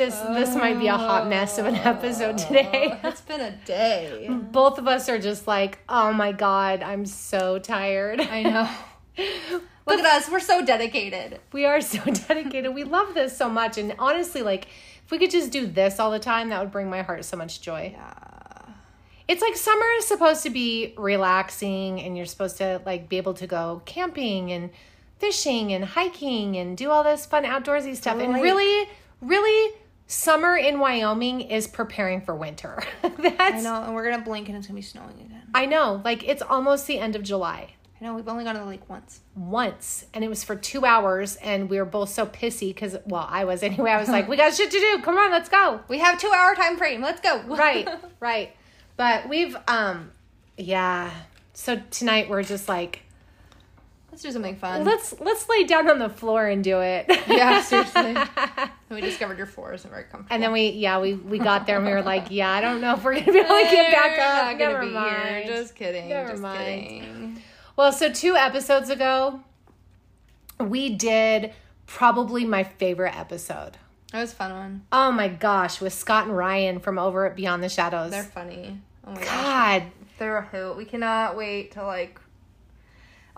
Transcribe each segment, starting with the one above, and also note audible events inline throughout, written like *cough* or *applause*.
this this might be a hot mess of an oh. episode today. *laughs* It's been a day. Both of us are just like, oh my god, I'm so tired. I know. *laughs* Look at us. We're so dedicated. We are so *laughs* dedicated. We love this so much. And honestly, like, if we could just do this all the time, that would bring my heart so much joy. Yeah. It's like summer is supposed to be relaxing and you're supposed to like be able to go camping and fishing and hiking and do all this fun outdoorsy stuff. And really, really summer in Wyoming is preparing for winter. *laughs* That's I know, and we're gonna blink and it's gonna be snowing again. I know. Like it's almost the end of July. I know, we've only gone to the lake once. once and it was for two hours and we were both so pissy because well i was anyway i was like we got shit to do come on let's go We have two hour time frame. Let's go. *laughs* right right but we've um yeah so tonight we're just like Let's do something fun. let's let's lay down on the floor and do it yeah, seriously. *laughs* and we discovered your floor isn't very comfortable. and then we yeah we we got there and we were like yeah i don't know if we're gonna be able to get back up Not gonna Never be mind. here. Just kidding. Never just mind. kidding. well so two episodes ago we did probably my favorite episode That was a fun one. Oh my gosh, with Scott and Ryan from over at Beyond the Shadows. They're funny. Oh my gosh. God, They're a hoot. We cannot wait to like.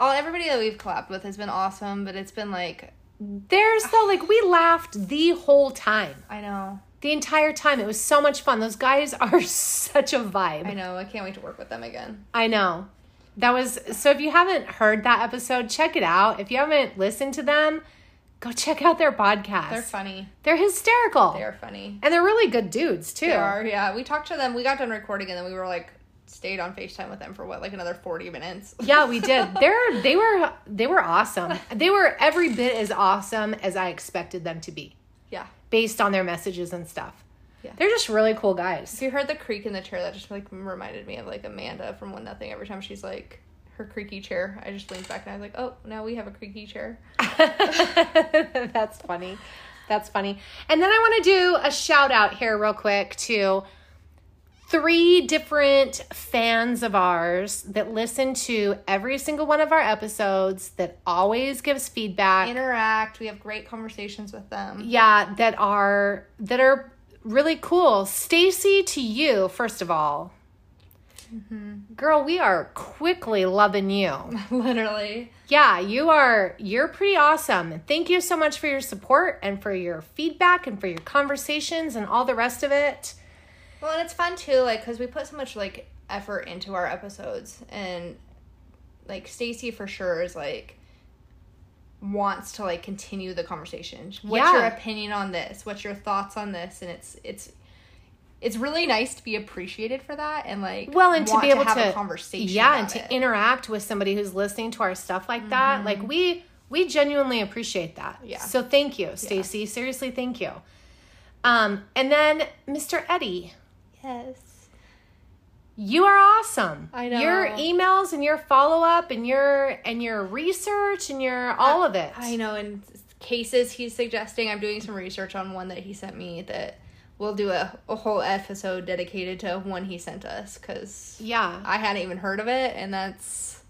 All everybody that we've collabed with has been awesome, but it's been like there's though ah. like we laughed the whole time, I know, the entire time. It was so much fun. Those guys *laughs* are such a vibe. I know. I can't wait to work with them again. I know. That was so. If you haven't heard that episode, check it out. If you haven't listened to them, go check out their podcast. They're funny. They're hysterical, They are funny. and they're really good dudes too. They are. Yeah, we talked to them. We got done recording, and then we were like stayed on Facetime with them for what like another forty minutes. *laughs* Yeah, we did. They're they were they were awesome. They were every bit as awesome as I expected them to be. yeah. based on their messages and stuff. Yeah. They're just really cool guys. If you heard the creak in the chair, that just like reminded me of like Amanda from One Nothing. Every time she's like her creaky chair, I just leaned back and I was like, oh, now we have a creaky chair. *laughs* That's funny. That's funny. And then I want to do a shout out here, real quick, to three different fans of ours that listen to every single one of our episodes, that always gives feedback. Interact. We have great conversations with them. yeah, that are that are really cool. Stacy, to you, first of all. Mm-hmm. Girl, we are quickly loving you. *laughs* Literally. Yeah, you are you're pretty awesome. Thank you so much for your support and for your feedback and for your conversations and all the rest of it. Well, and it's fun too, like because we put so much like effort into our episodes, and like Stacy for sure is like wants to like continue the conversation. What's Yeah. your opinion on this? What's your thoughts on this? And it's it's it's really nice to be appreciated for that, and like Well, and to be able to, have to a conversation. Yeah, and to it. Mm-hmm. interact with somebody who's listening to our stuff like that. Like we we genuinely appreciate that. Yeah. So thank you, Stacy. Seriously, thank you. Um and then Mr. Eddie, yes. you are awesome. I know. Your emails and your follow-up and your and your research and your all of it. I know, in cases he's suggesting, I'm doing some research on one that he sent me that we'll do a, a whole episode dedicated to one he sent us because Yeah. I hadn't even heard of it, and that's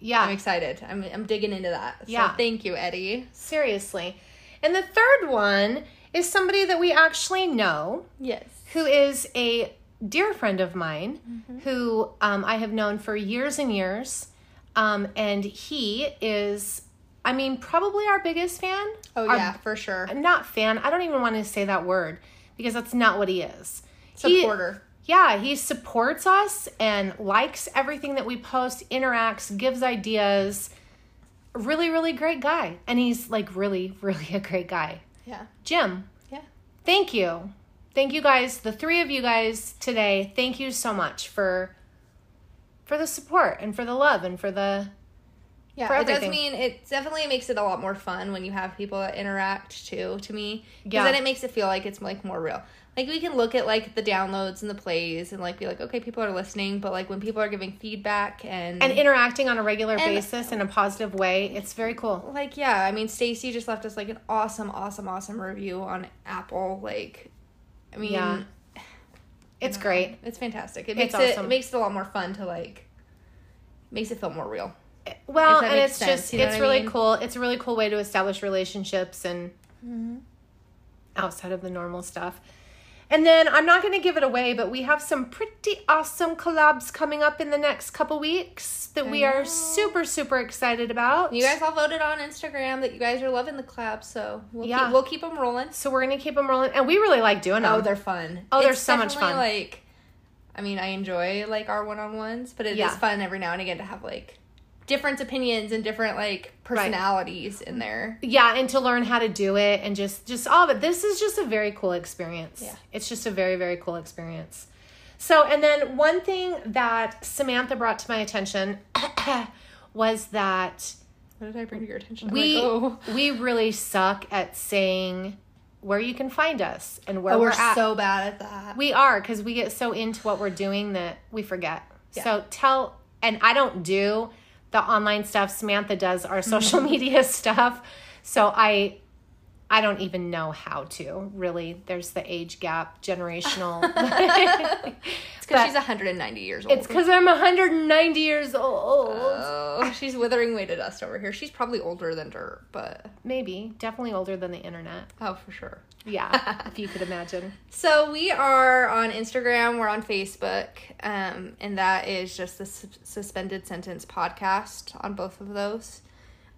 Yeah. I'm excited. I'm I'm digging into that. So Yeah. thank you, Eddie. Seriously. And the third one is somebody that we actually know Yes. who is a dear friend of mine Mm-hmm. who um, I have known for years and years. Um, and he is, I mean, probably our biggest fan. Oh Our- yeah, for sure. Not fan. I don't even want to say that word because that's not what he is. He- Supporter. yeah, he supports us and likes everything that we post, interacts, gives ideas. Really, really great guy. And he's like really, *laughs* really a great guy. Yeah. Jim, Yeah. thank you. Thank you guys, the three of you guys today. Thank you so much for for the support and for the love and for the Yeah, For it does mean it definitely makes it a lot more fun when you have people that interact too. To me, because Yeah. then it makes it feel like it's like more real. Like we can look at like the downloads and the plays and like be like, okay, people are listening, but like when people are giving feedback and and interacting on a regular And- basis in a positive way, it's very cool. like yeah, I mean Stacy just left us like an awesome, awesome, awesome review on Apple. Like, I mean, Yeah. It's great. It's fantastic. It makes it awesome. it makes it a lot more fun to like makes it feel more real. Eh, well, and it's sense, just you know it's really mean? cool. It's a really cool way to establish relationships and mm-hmm. outside of the normal stuff. And then I'm not going to give it away, but we have some pretty awesome collabs coming up in the next couple weeks that we are super super excited about. You guys all voted on Instagram that you guys are loving the collabs, so we'll Yeah. keep, we'll keep them rolling. so we're going to keep them rolling, and we really like doing oh, them. Oh, they're fun. Oh, they're so much fun. Like, I mean, I enjoy like our one-on-ones, but it is Yeah. fun every now and again to have like different opinions and different like personalities in there. yeah and to learn how to do it and just just all of it this is just a very cool experience Yeah. it's just a very very cool experience so and then one thing that samantha brought to my attention *coughs* was that What did I bring to your attention? We like, oh, *laughs* we really suck at saying where you can find us and where oh we're, we're so bad at that. we are because we get so into what we're doing that we forget. Yeah. So tell, and I don't do the online stuff. Samantha does our social mm-hmm. media *laughs* stuff. So I, I don't even know how to really. There's the age gap, generational. *laughs* It's because she's 190 years old. it's because I'm 190 years old. Oh, she's withering away to dust over here. She's probably older than dirt, but Maybe, definitely older than the internet. oh, for sure. Yeah, *laughs* if you could imagine. So we are on Instagram, we're on Facebook, um, and that is just the Sus- Suspended Sentence podcast on both of those.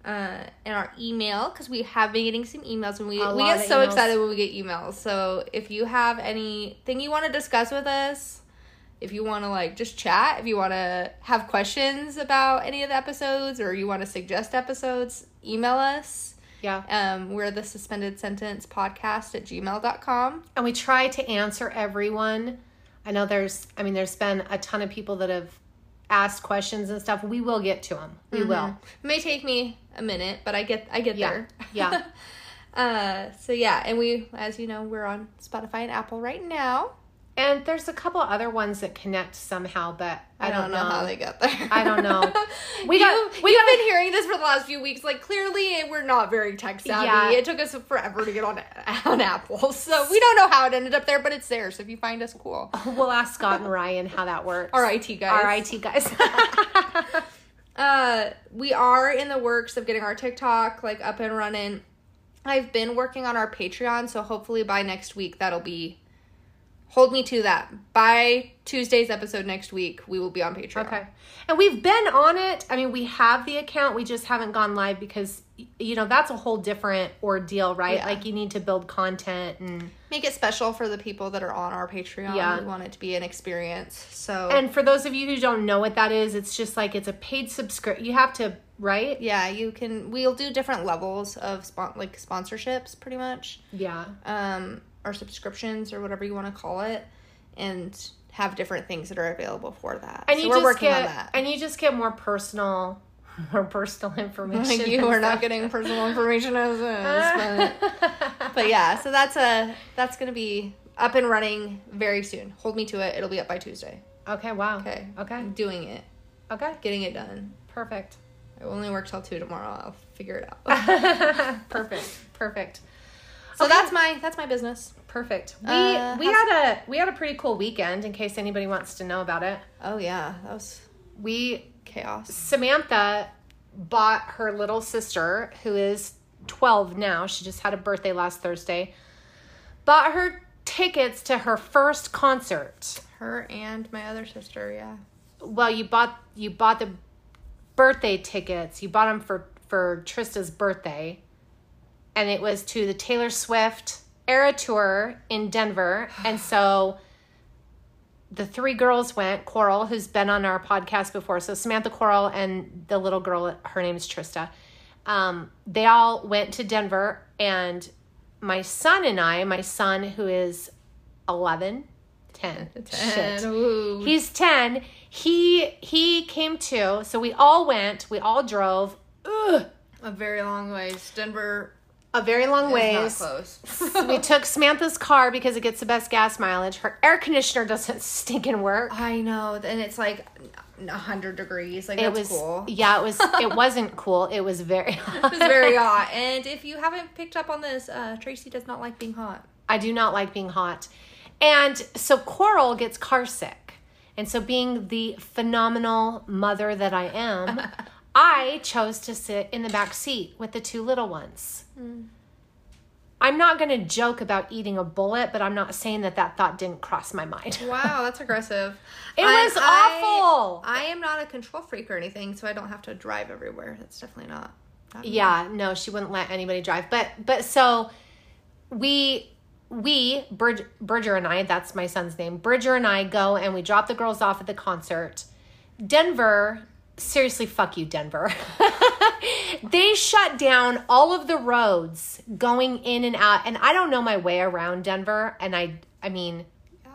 Uh, in our email, because we have been getting some emails, and we, A we get so emails. excited when we get emails. So if you have anything you want to discuss with us, if you want to like just chat, if you want to have questions about any of the episodes, or you want to suggest episodes, email us. Yeah. Um, we're the suspended sentence podcast at gmail.com. and we try to answer everyone. I know there's, I mean, there's been a ton of people that have asked questions and stuff. We will get to them. We will. It may take me a minute, but I get I get Yeah. there. Yeah. *laughs* uh so yeah, and we as you know, we're on Spotify and Apple right now. And there's a couple other ones that connect somehow, but I, don't, know. how they got there. I don't know. *laughs* We got- we got- been hearing this for the last few weeks. Like clearly we're not very tech savvy. Yeah. It took us forever to get on *laughs* on Apple. So we don't know how it ended up there, but it's there. So if you find us cool. *laughs* We'll ask Scott and Ryan how that works. Our IT guys. Our IT guys. Uh, we are in the works of getting our TikTok like up and running. I've been working on our Patreon, so hopefully by next week that'll be. Hold me to that. By Tuesday's episode next week, we will be on Patreon. okay. And we've been on it. I mean, we have the account. We just haven't gone live because, you know, that's a whole different ordeal, right? Yeah. Like, you need to build content and. Make it special for the people that are on our Patreon. Yeah. We want it to be an experience. So And for those of you who don't know what that is, it's just like it's a paid subscription. You have to, right? yeah, you can. We'll do different levels of spon- like sponsorships, pretty much. Yeah. um, or subscriptions or whatever you want to call it, and have different things that are available for that. And so you we're just working get, on that. And you just get more personal, *laughs* more personal information. Like you are not *laughs* getting personal information as is, but, but yeah. So that's a that's gonna be up and running very soon. Hold me to it. It'll be up by Tuesday. okay. Wow. Okay. Okay. I'm doing it, Okay. getting it done. Perfect. I only work till two tomorrow. I'll figure it out. *laughs* Perfect. Perfect. So that's my that's my business. Perfect. We Uh, we had a we had a pretty cool weekend. In case anybody wants to know about it, Oh yeah, that was we chaos. Samantha bought her little sister, who is twelve now. She just had a birthday last Thursday. Bought her tickets to her first concert. Her and my other sister. Yeah. Well, you bought you bought the birthday tickets. You bought them for for Trista's birthday, and it was to the Taylor Swift Era Tour in Denver. And *sighs* so the three girls went. Coral, who's been on our podcast before, so Samantha Coral and the little girl, her name is Trista. Um, they all went to Denver, and my son and I, my son who is 11, 10, shit. Ooh. He's 10. He he came too. So we all went. We all drove. Ugh, A very long ways. Denver a very long ways. not close. we took Samantha's car because it gets the best gas mileage. Her air conditioner doesn't *laughs* stink work. I know, and it's like a hundred degrees. Like It that's was cool. yeah, it was *laughs* it wasn't cool. It was very hot. It was very hot. *laughs* And if you haven't picked up on this, uh, Tracy does not like being hot. I do not like being hot. And so Coral gets car sick. And so being the phenomenal mother that I am, I chose to sit in the back seat with the two little ones. I'm not going to joke about eating a bullet, but I'm not saying that that thought didn't cross my mind. *laughs* Wow, that's aggressive. It I- was awful. I am not a control freak or anything, so I don't have to drive everywhere. That's definitely not. not. Yeah, no, she wouldn't let anybody drive. But but so we we Brid- Bridger and I, that's my son's name. Bridger and I go and we drop the girls off at the concert. Denver, seriously, fuck you, Denver. *laughs* they shut down all of the roads going in and out, and I don't know my way around Denver, and I I mean,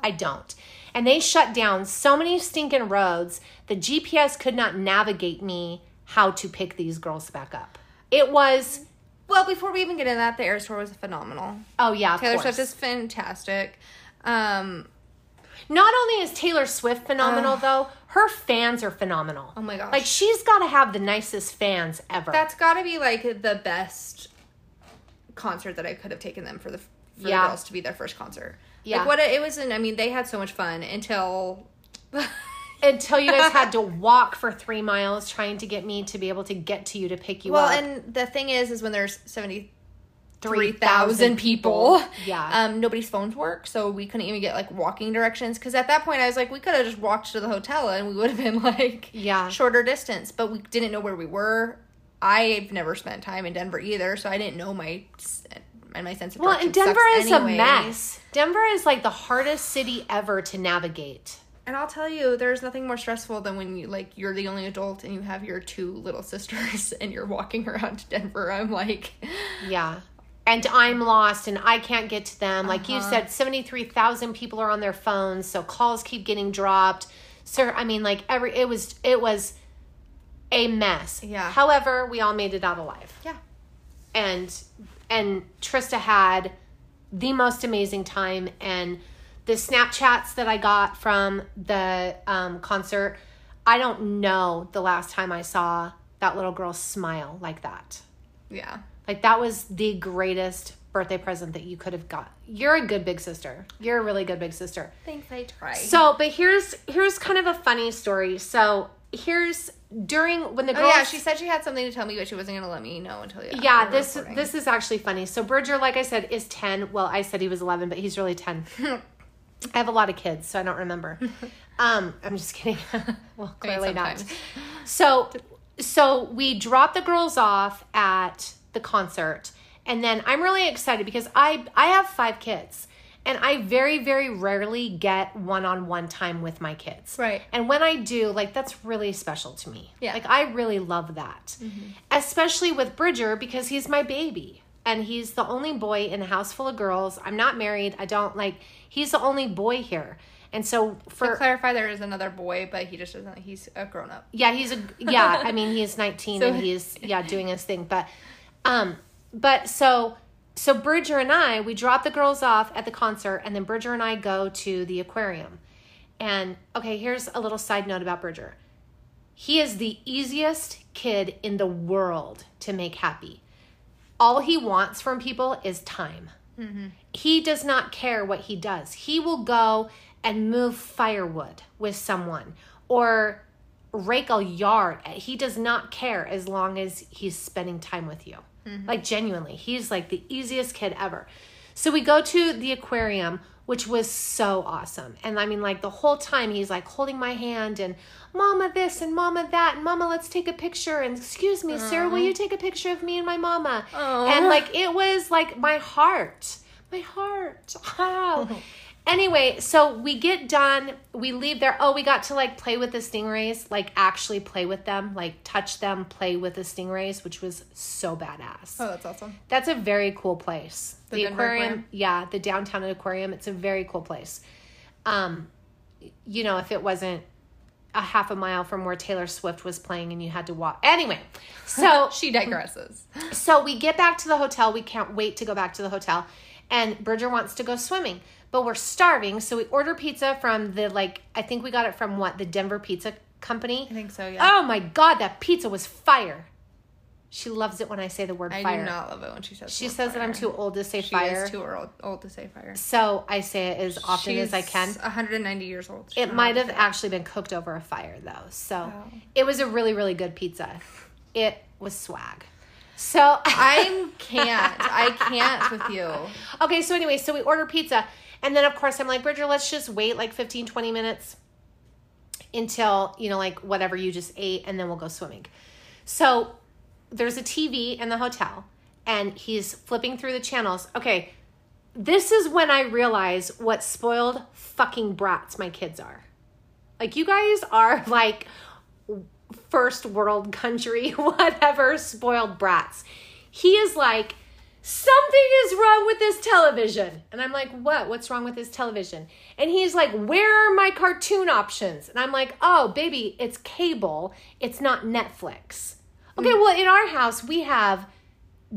I don't. And they shut down so many stinking roads. The GPS could not navigate me how to pick these girls back up. It was Well, before we even get into that, the Eras Tour was phenomenal. oh yeah, Taylor. Swift is fantastic. Um, Not only is Taylor Swift phenomenal though, her fans are phenomenal. oh my gosh, Like she's got to have the nicest fans ever. that's got to be like the best concert that I could have taken them for the for Yeah. the girls to be their first concert. Yeah. like what it, it was. And I mean, they had so much fun until. *laughs* Until you guys had to *laughs* walk for three miles trying to get me to be able to get to you to pick you well, up. Well, and the thing is, is when there's seventy 3,000 3,000 people. Yeah. Um, nobody's phones work, so we couldn't even get like walking directions. Because at that point, I was like, we could have just walked to the hotel and we would have been *laughs* like Yeah. shorter distance, but we didn't know where we were. I've never spent time in Denver either, so I didn't know my and my sense of well, and Denver is anyways. a mess. Denver is like the hardest city ever to navigate. And I'll tell you, there's nothing more stressful than when you like you're the only adult and you have your two little *laughs* sisters and you're walking around *laughs* Denver. I'm like, Yeah. And I'm lost and I can't get to them. Like you Uh-huh. said, 73,000 people are on their phones, so calls keep getting dropped. Sir, I mean like every it was it was a mess. Yeah. However, we all made it out alive. yeah, And and Trista had the most amazing time and the Snapchats that I got from the um, concert, I don't know the last time I saw that little girl smile like that. yeah. Like that was the greatest birthday present that you could have got. You're a good big sister. You're a really good big sister. Thanks, I try. So, but here's here's kind of a funny story. So, here's during when the Oh girls yeah, she said she had something to tell me, but she wasn't gonna let me know until yeah. yeah, this recording. this is actually funny. So Bridger, like I said, is ten. Well, I said he was eleven, but he's really ten. *laughs* I have a lot of kids, so I don't remember. *laughs* um, I'm just kidding. *laughs* well, I mean, clearly not. So, so we dropped the girls off at the concert, and then I'm really excited because I I have five kids, and I very very rarely get one on one time with my kids. Right. And when I do, like that's really special to me. Yeah. Like I really love that, mm-hmm. especially with Bridger because he's my baby. And he's the only boy in a house full of girls. I'm not married. I don't like, he's the only boy here. And so To for clarify, there is another boy, but he just doesn't. He's a grown up. yeah, he's a yeah. I mean, he's nineteen *laughs* So- and he's yeah doing his thing. But um, but so so Bridger and I we drop the girls off at the concert, and then Bridger and I go to the aquarium. And okay, here's a little side note about Bridger. He is the easiest kid in the world to make happy. All he wants from people is time. He does not care what he does. He will go and move firewood with someone or rake a yard. He does not care as long as he's spending time with you. Mm-hmm. Like, genuinely, he's like the easiest kid ever. So, we go to the aquarium, which was so awesome. And I mean, like, the whole time he's like holding my hand and mama this and mama that and mama let's take a picture and excuse me sarah will you take a picture of me and my mama? And like it was like my heart. My heart. Wow *laughs* anyway so we get done we leave there oh we got to like play with the stingrays like actually play with them like touch them play with the stingrays which was so badass Oh, that's awesome. that's a very cool place. The The, aquarium, Aquarium? yeah, the downtown aquarium. It's a very cool place. Um, you know, if it wasn't a half a mile from where Taylor Swift was playing and you had to walk. Anyway, *laughs* so She digresses. so we get back to the hotel. We can't wait to go back to the hotel. And Bridger wants to go swimming, but we're starving. So we order pizza from the, like, I think we got it from what? The Denver Pizza Company. I think so. Yeah. Oh my God, that pizza was fire. She loves it when I say the word I fire. do not love it when she says. She says that I'm too old to say She fire. is too old, old to say fire. so I say it as often as I can. 190 years old. She It might have actually been cooked over a fire though. So Wow. it was a really, really good pizza. It was swag. So I can't. I can't with you. *laughs* Okay, so anyway, so we order pizza. And then, of course, I'm like, Bridger, let's just wait like 15, 20 minutes until, you know, like whatever you just ate, and then we'll go swimming. So there's a TV in the hotel, and he's flipping through the channels. Okay, this is when I realize what spoiled fucking brats my kids are. Like, you guys are like first world country, *laughs* whatever, spoiled brats. He is like, something is wrong with this television. And I'm like, what? What's wrong with this television? And he's like, where are my cartoon options? And I'm like, oh, baby, it's cable, it's not Netflix. Okay, hmm. well, in our house, we have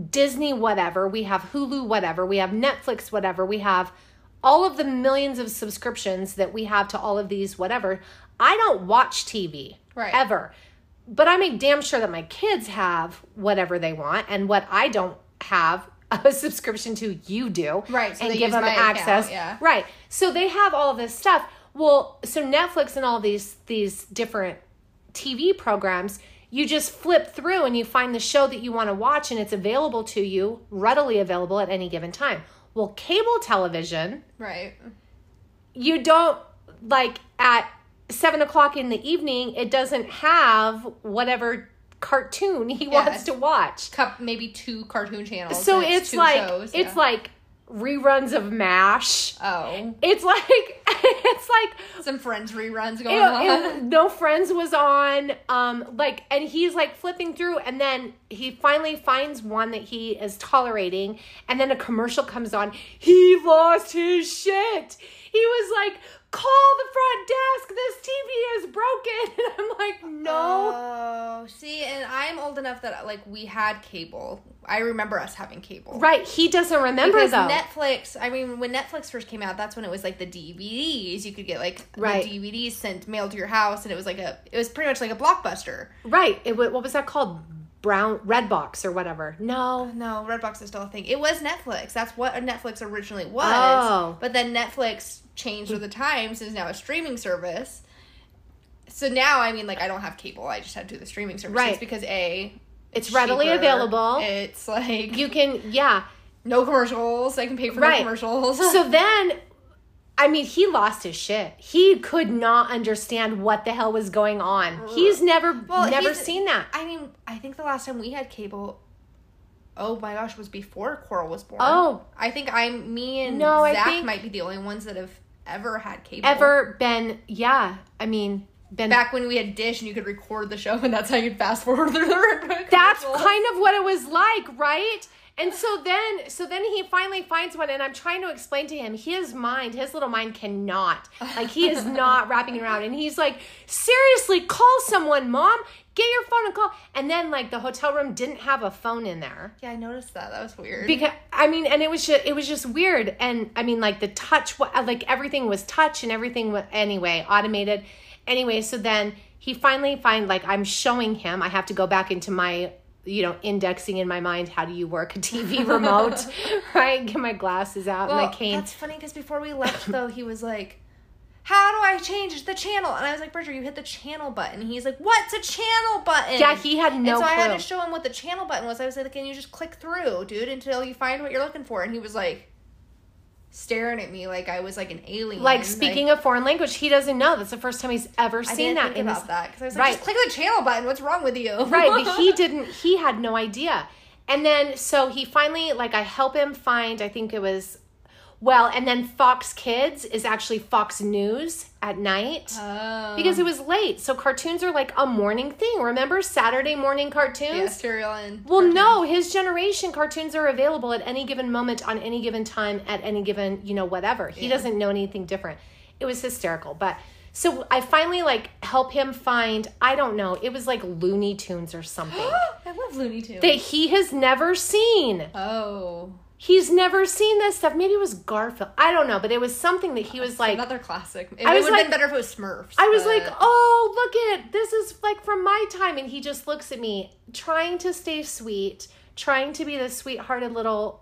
Disney, whatever, we have Hulu, whatever, we have Netflix, whatever, we have all of the millions of subscriptions that we have to all of these, whatever. I don't watch TV Right. ever. But I make damn sure that my kids have whatever they want and what I don't have a *laughs* subscription to you do. Right, so and they give them my account, access. yeah. Right. So they have all this stuff. Well, so Netflix and all these these different TV programs, you just flip through and you find the show that you want to watch and it's available to you, readily available at any given time. Well, cable television, Right. you don't like at seven o'clock in the evening, it doesn't have whatever cartoon *laughs* he wants to watch. Cup maybe two cartoon channels. So it's two like shows, it's yeah. like reruns of MASH. oh It's like *laughs* it's like some Friends reruns going it- on. it- no friends was on um like and he's like flipping through and then he finally finds one that he is tolerating and then a commercial comes on he lost his shit he was like call the front desk this tv is broken *laughs* and i'm like no Oh, see, and I'm old enough that like we had cable. I remember us having cable. right he doesn't remember Because though Netflix, I mean, when Netflix first came out, that's when it was like the DVDs. You could get like Right. the DVDs sent mailed to your house, and it was like a, it was pretty much like a blockbuster. right it, what was that called brown red box or whatever no No, Redbox is still a thing. It was Netflix. That's what Netflix originally was. Oh. But then Netflix changed with the times and is now a streaming service. So now, I mean, like, I don't have cable. I just had to do the streaming services Right. because A, it's readily cheaper. available It's like you can yeah *laughs* no commercials. I can pay for Right. no commercials. So *laughs* then, I mean, he lost his shit. He could not understand what the hell was going on. He's never, Well, never he's- seen that. I mean, I think the last time we had cable, oh my gosh, was before Coral was born. Oh. I think I'm me and No, I Zach might be the only ones that have ever had cable. Ever been? Yeah, I mean, been. back when we had Dish and you could record the show *laughs* and that's how you'd fast forward through the that's kind of what it was like, right? And so then, so then he finally finds one, and I'm trying to explain to him his mind, his little mind cannot, like he is *laughs* not wrapping around, and he's like, seriously, call someone, mom, get your phone and call. And then like the hotel room didn't have a phone in there. Yeah, I noticed that. That was weird. because I mean, and it was just it was just weird, and I mean, like the touch, like everything was touch and everything was anyway automated. Anyway, so then he finally find like I'm showing him. I have to go back into my you know indexing in my mind. How do you work a TV *laughs* remote? *laughs* right, get my glasses out and well, my cane. that's funny because before we left though, he was like, "How do I change the channel?" And I was like, "Bridger, you hit the channel button." He's like, "What's a channel button?" Yeah, he had no And so I had to show him what the channel button was. I was like, "Can you just click through, dude, until you find what you're looking for?" And he was like, staring at me like I was like an alien. Like speaking a foreign language, he doesn't know. That's the first time he's ever seen that think in about his that because I was like, Right. just click the channel button. What's wrong with you? right but he *laughs* didn't he had no idea and then so he finally like i help him find i think it was well and then fox kids is actually fox news at night Oh. because it was late so cartoons are like a morning thing remember saturday morning cartoons yeah, cereal and well cartoons. no his generation cartoons are available at any given moment on any given time at any given you know whatever he Yeah. doesn't know anything different it was hysterical but so i finally like help him find i don't know it was like looney tunes or something *gasps* I love Looney Tunes. that he has never seen. oh, He's never seen this stuff. Maybe it was Garfield. I don't know, but it was something that he was like. another classic. It I was would have like- been better if it was Smurfs. I was but- like, oh, look at this is like from my time, and he just looks at me, trying to stay sweet, trying to be the sweethearted little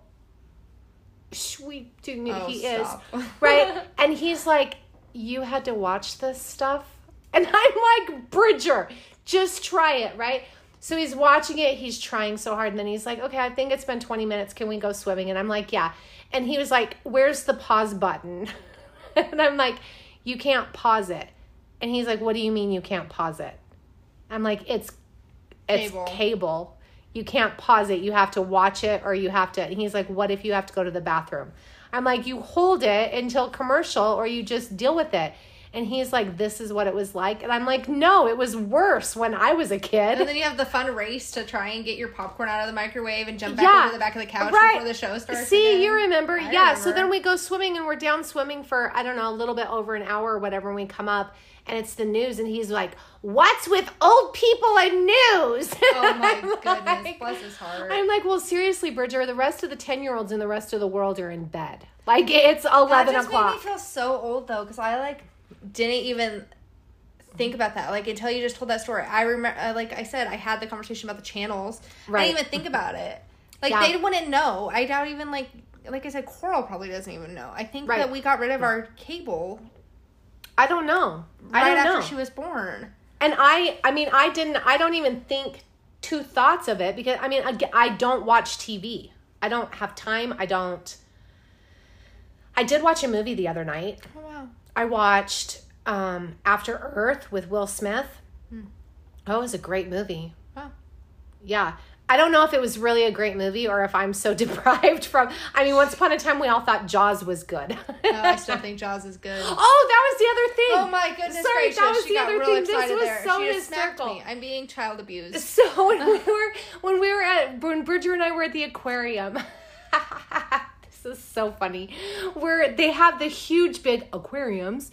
sweet dude Oh, he stop. is, *laughs* right? and he's like, you had to watch this stuff, and *laughs* I'm like, Bridger, just try it, right? So he's watching it. He's trying so hard, and then he's like, "Okay, I think it's been 20 minutes. Can we go swimming?" And I'm like, "Yeah." And he was like, "Where's the pause button?" *laughs* and I'm like, "You can't pause it." And he's like, "What do you mean you can't pause it?" I'm like, "It's it's Cable. cable. You can't pause it. You have to watch it or you have to." And he's like, "What if you have to go to the bathroom?" I'm like, "You hold it until commercial or you just deal with it." And he's like, "This is what it was like." And I'm like, "No, it was worse when I was a kid." And then you have the fun race to try and get your popcorn out of the microwave and jump back Yeah. over the back of the couch Right. before the show starts. See, again. you remember. I yeah. So then we go swimming and we're down swimming for, I don't know, a little bit over an hour or whatever. And we come up and it's the news and he's like, What's with old people and news? Oh my *laughs* goodness, like- bless his heart. I'm like, Well, seriously, Bridger, the rest of the 10 year olds in the rest of the world are in bed. Like, it's 11 that just made me o'clock. feel so old though, because I like didn't even think about that. Like until you just told that story, I remember. Uh, like I said, I had the conversation about the channels. Right. I didn't even think about it. Like Yeah. they wouldn't know. I doubt even like like I said, Coral probably doesn't even know. I think Right. that we got rid of our cable I don't know. I right don't after know. she was born. And I, I mean, I didn't, I don't even think two thoughts of it because I mean, I, I don't watch TV. I don't have time. I don't. I did watch a movie the other night. Oh wow. I watched um, After Earth with Will Smith. Oh, it was a great movie. Wow. Yeah. I don't know if it was really a great movie or if I'm so *laughs* deprived from. I mean, once upon a time, we all thought Jaws was good. No, I still *laughs* think Jaws is good. Oh, that was the other thing. Oh my goodness Sorry, gracious! that was she the other thing. This was there. so she hysterical. me. I'm being child abused. So when we *laughs* were when we were at when Bridger and I were at the aquarium, is so funny. Where they have the huge big aquariums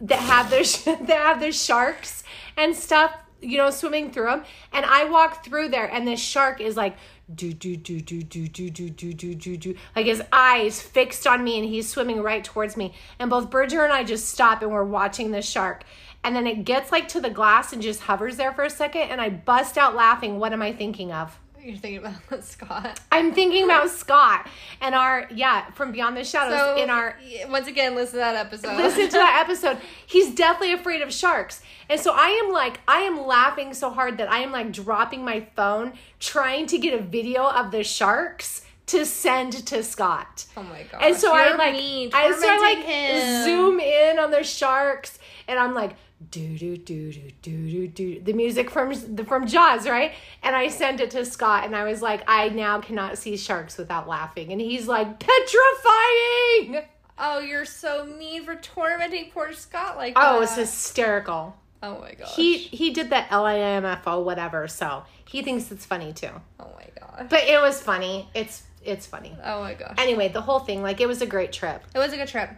that have the that have the sharks and stuff, you know, swimming through them. And I walk through there, and the shark is like. Do do do do do do do do do do do like his eyes fixed on me and he's swimming right towards me and both Bridger and I just stop and we're watching the shark and then it gets like to the glass and just hovers there for a second and I bust out laughing. What am I thinking of? You're thinking about *laughs* Scott. I'm thinking about Scott and our yeah, from Beyond the Shadows So in our once again, listen to that episode. listen to that *laughs* episode. He's definitely afraid of sharks. And so I am like, I am laughing so hard that I am like dropping my phone, trying to get a video of the sharks to send to Scott. Oh my god! And so I You're like, mean, I so I like him. zoom in on the sharks, and I'm like, do do do do do do do the music from the from Jaws, right? And I sent it to Scott, and I was like, I now cannot see sharks without laughing, and he's like, petrifying. Oh, you're so mean for tormenting poor Scott like Oh, it's hysterical. Oh my gosh. He he did the LIMFO whatever, so he thinks it's funny too. Oh my god. But it was funny. It's it's funny. Oh my gosh. Anyway, the whole thing, like, it was a great trip. it was a good trip.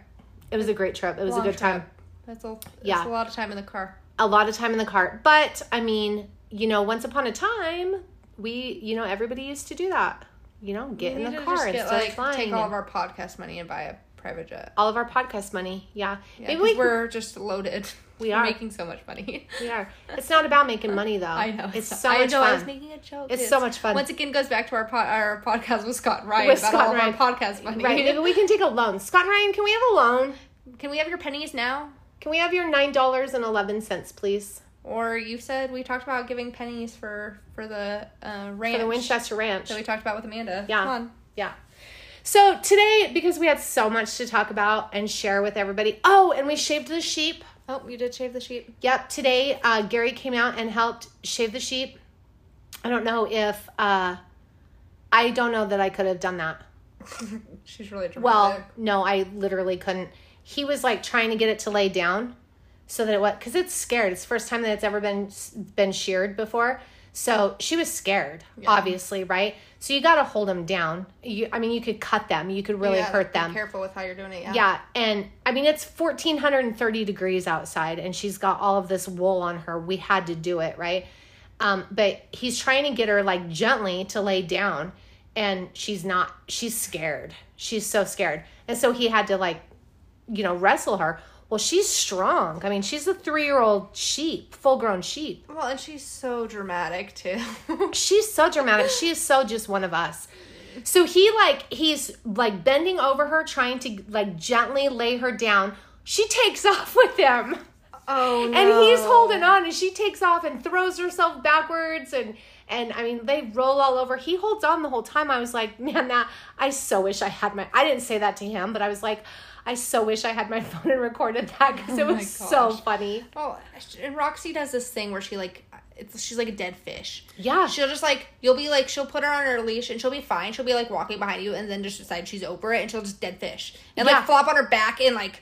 It was a great trip. It was Long a good time. That's a Yeah. That's a lot of time in the car. a lot of time in the car. But I mean, you know, once upon a time, we, you know, everybody used to do that. You know, get We in the car instead like, of flying. Take all and of our podcast money and buy a private jet. all of our podcast money. Yeah, Yeah, maybe we we're just loaded. *laughs* We We're making so much money. we are. It's not about making money though. *laughs* I know It's so I much know, I was fun. making a joke. It's so much fun. Once again, goes back to our po- our podcast with Scott Ryan With about Scott all Ryan. of our podcast money. Right. Maybe we can take a loan. Scott and Ryan, can we have a loan? Can we have your pennies now? Can we have your nine dollars and eleven cents, please, Or you said we talked about giving pennies for for the uh, ranch for the Winchester Ranch? that we talked about with Amanda. Yeah. Come on. Yeah. So today, because we had so much to talk about and share with everybody. Oh, and we shaved the sheep. Oh, you did shave the sheep. Yep. Today, uh, Gary came out and helped shave the sheep. I don't know if uh, I don't know that I could have done that. *laughs* She's really dramatic. Well, no, I literally couldn't. He was like trying to get it to lay down so that it was because it's scared. It's the first time that it's ever been been sheared before. So she was scared, obviously, right? So you got to hold them down. You, I mean, you could cut them. You could really Yeah, hurt be them. Careful with how you're doing it. Yeah. Yeah, and I mean it's 1430 degrees outside and she's got all of this wool on her. We had to do it, right? Um but he's trying to get her like gently to lay down and she's not she's scared. She's so scared. And so he had to like you know wrestle her. Well, she's strong. I mean, she's a 3-year-old sheep, full-grown sheep. Well, and she's so dramatic too. *laughs* She's so dramatic. She is so just one of us. So he like he's like bending over her trying to like gently lay her down. She takes *laughs* off with him. Oh no. and he's holding on and she takes off and throws herself backwards and and I mean they roll all over. He holds on the whole time. I was like, man, that I so wish I had my. I didn't say that to him, but I was like, I so wish I had my *laughs* phone and recorded that because oh it Oh my was so funny. Well, and Roxy does this thing where she like it's she's like a dead fish. Yeah, She'll just like you'll be like she'll put her on her leash and she'll be fine. She'll be like walking behind you and then just decide she's over it and she'll just dead fish and Yeah. like flop on her back and like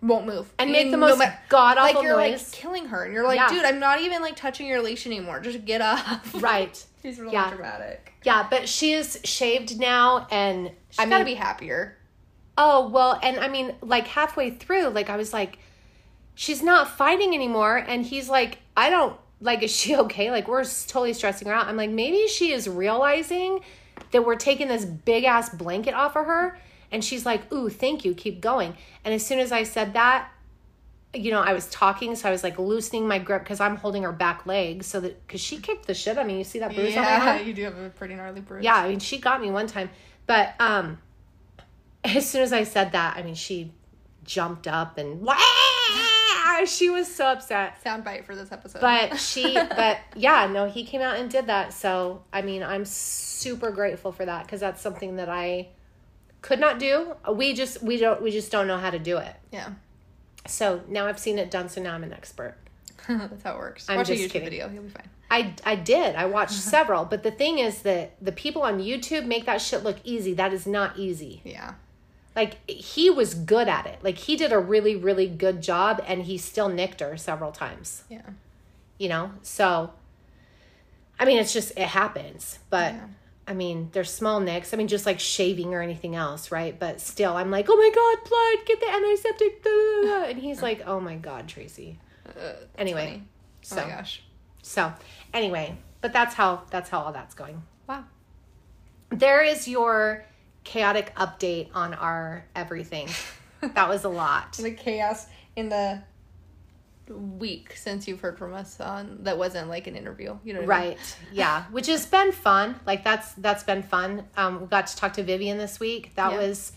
won't move and make the most ma- god like awful you're like killing her and you're like Yeah. dude I'm not even like touching your leash anymore. Just get up. *laughs* right. She's really Yeah. dramatic. Yeah, but she is shaved now, and She's I gotta mean, be happier. Oh, well, and I mean, like halfway through, like I was like, she's not fighting anymore. And he's like, I don't, like, is she *laughs* okay? Like, we're totally stressing her out. I'm like, maybe she is realizing that we're taking this big ass blanket off of her. And she's like, ooh, thank you, keep going. And as soon as I said that, you know, I was talking, so I was like loosening my grip because I'm holding her back leg so that, because she kicked the shit. I mean, you see that bruise on my Yeah, you do have a pretty gnarly bruise. Yeah, I mean, she got me one time, but um, *laughs* as soon as I said that, I mean, she jumped up and Wah! she was so upset. Soundbite for this episode. But *laughs* she, but yeah, no, he came out and did that. So I mean, I'm super grateful for that because that's something that I could not do. We just we don't we just don't know how to do it. yeah, So now I've seen it done. So now I'm an expert. *laughs* that's how it works. I'm Watch a just YouTube kidding. video, you'll be fine. I, I did. I watched several, but the thing is that the people on YouTube make that shit look easy. That is not easy. Yeah. Like he was good at it like he did a really really good job and he still nicked her several times Yeah. you know so i mean it's just it happens but Yeah. i mean there's small nicks i mean just like shaving or anything else right but still i'm like oh my god blood get the antiseptic blah, blah, blah." and he's like oh my god tracy Uh, anyway funny. so Oh my gosh. so anyway but that's how that's how all that's going Wow. there is your chaotic update on our everything *laughs* that was a lot The chaos in the week since you've heard from us on that wasn't like an interview. You know what I mean? Right. Yeah. Which has been fun. Like that's that's been fun. Um, we got to talk to Vivian this week. That Yeah. was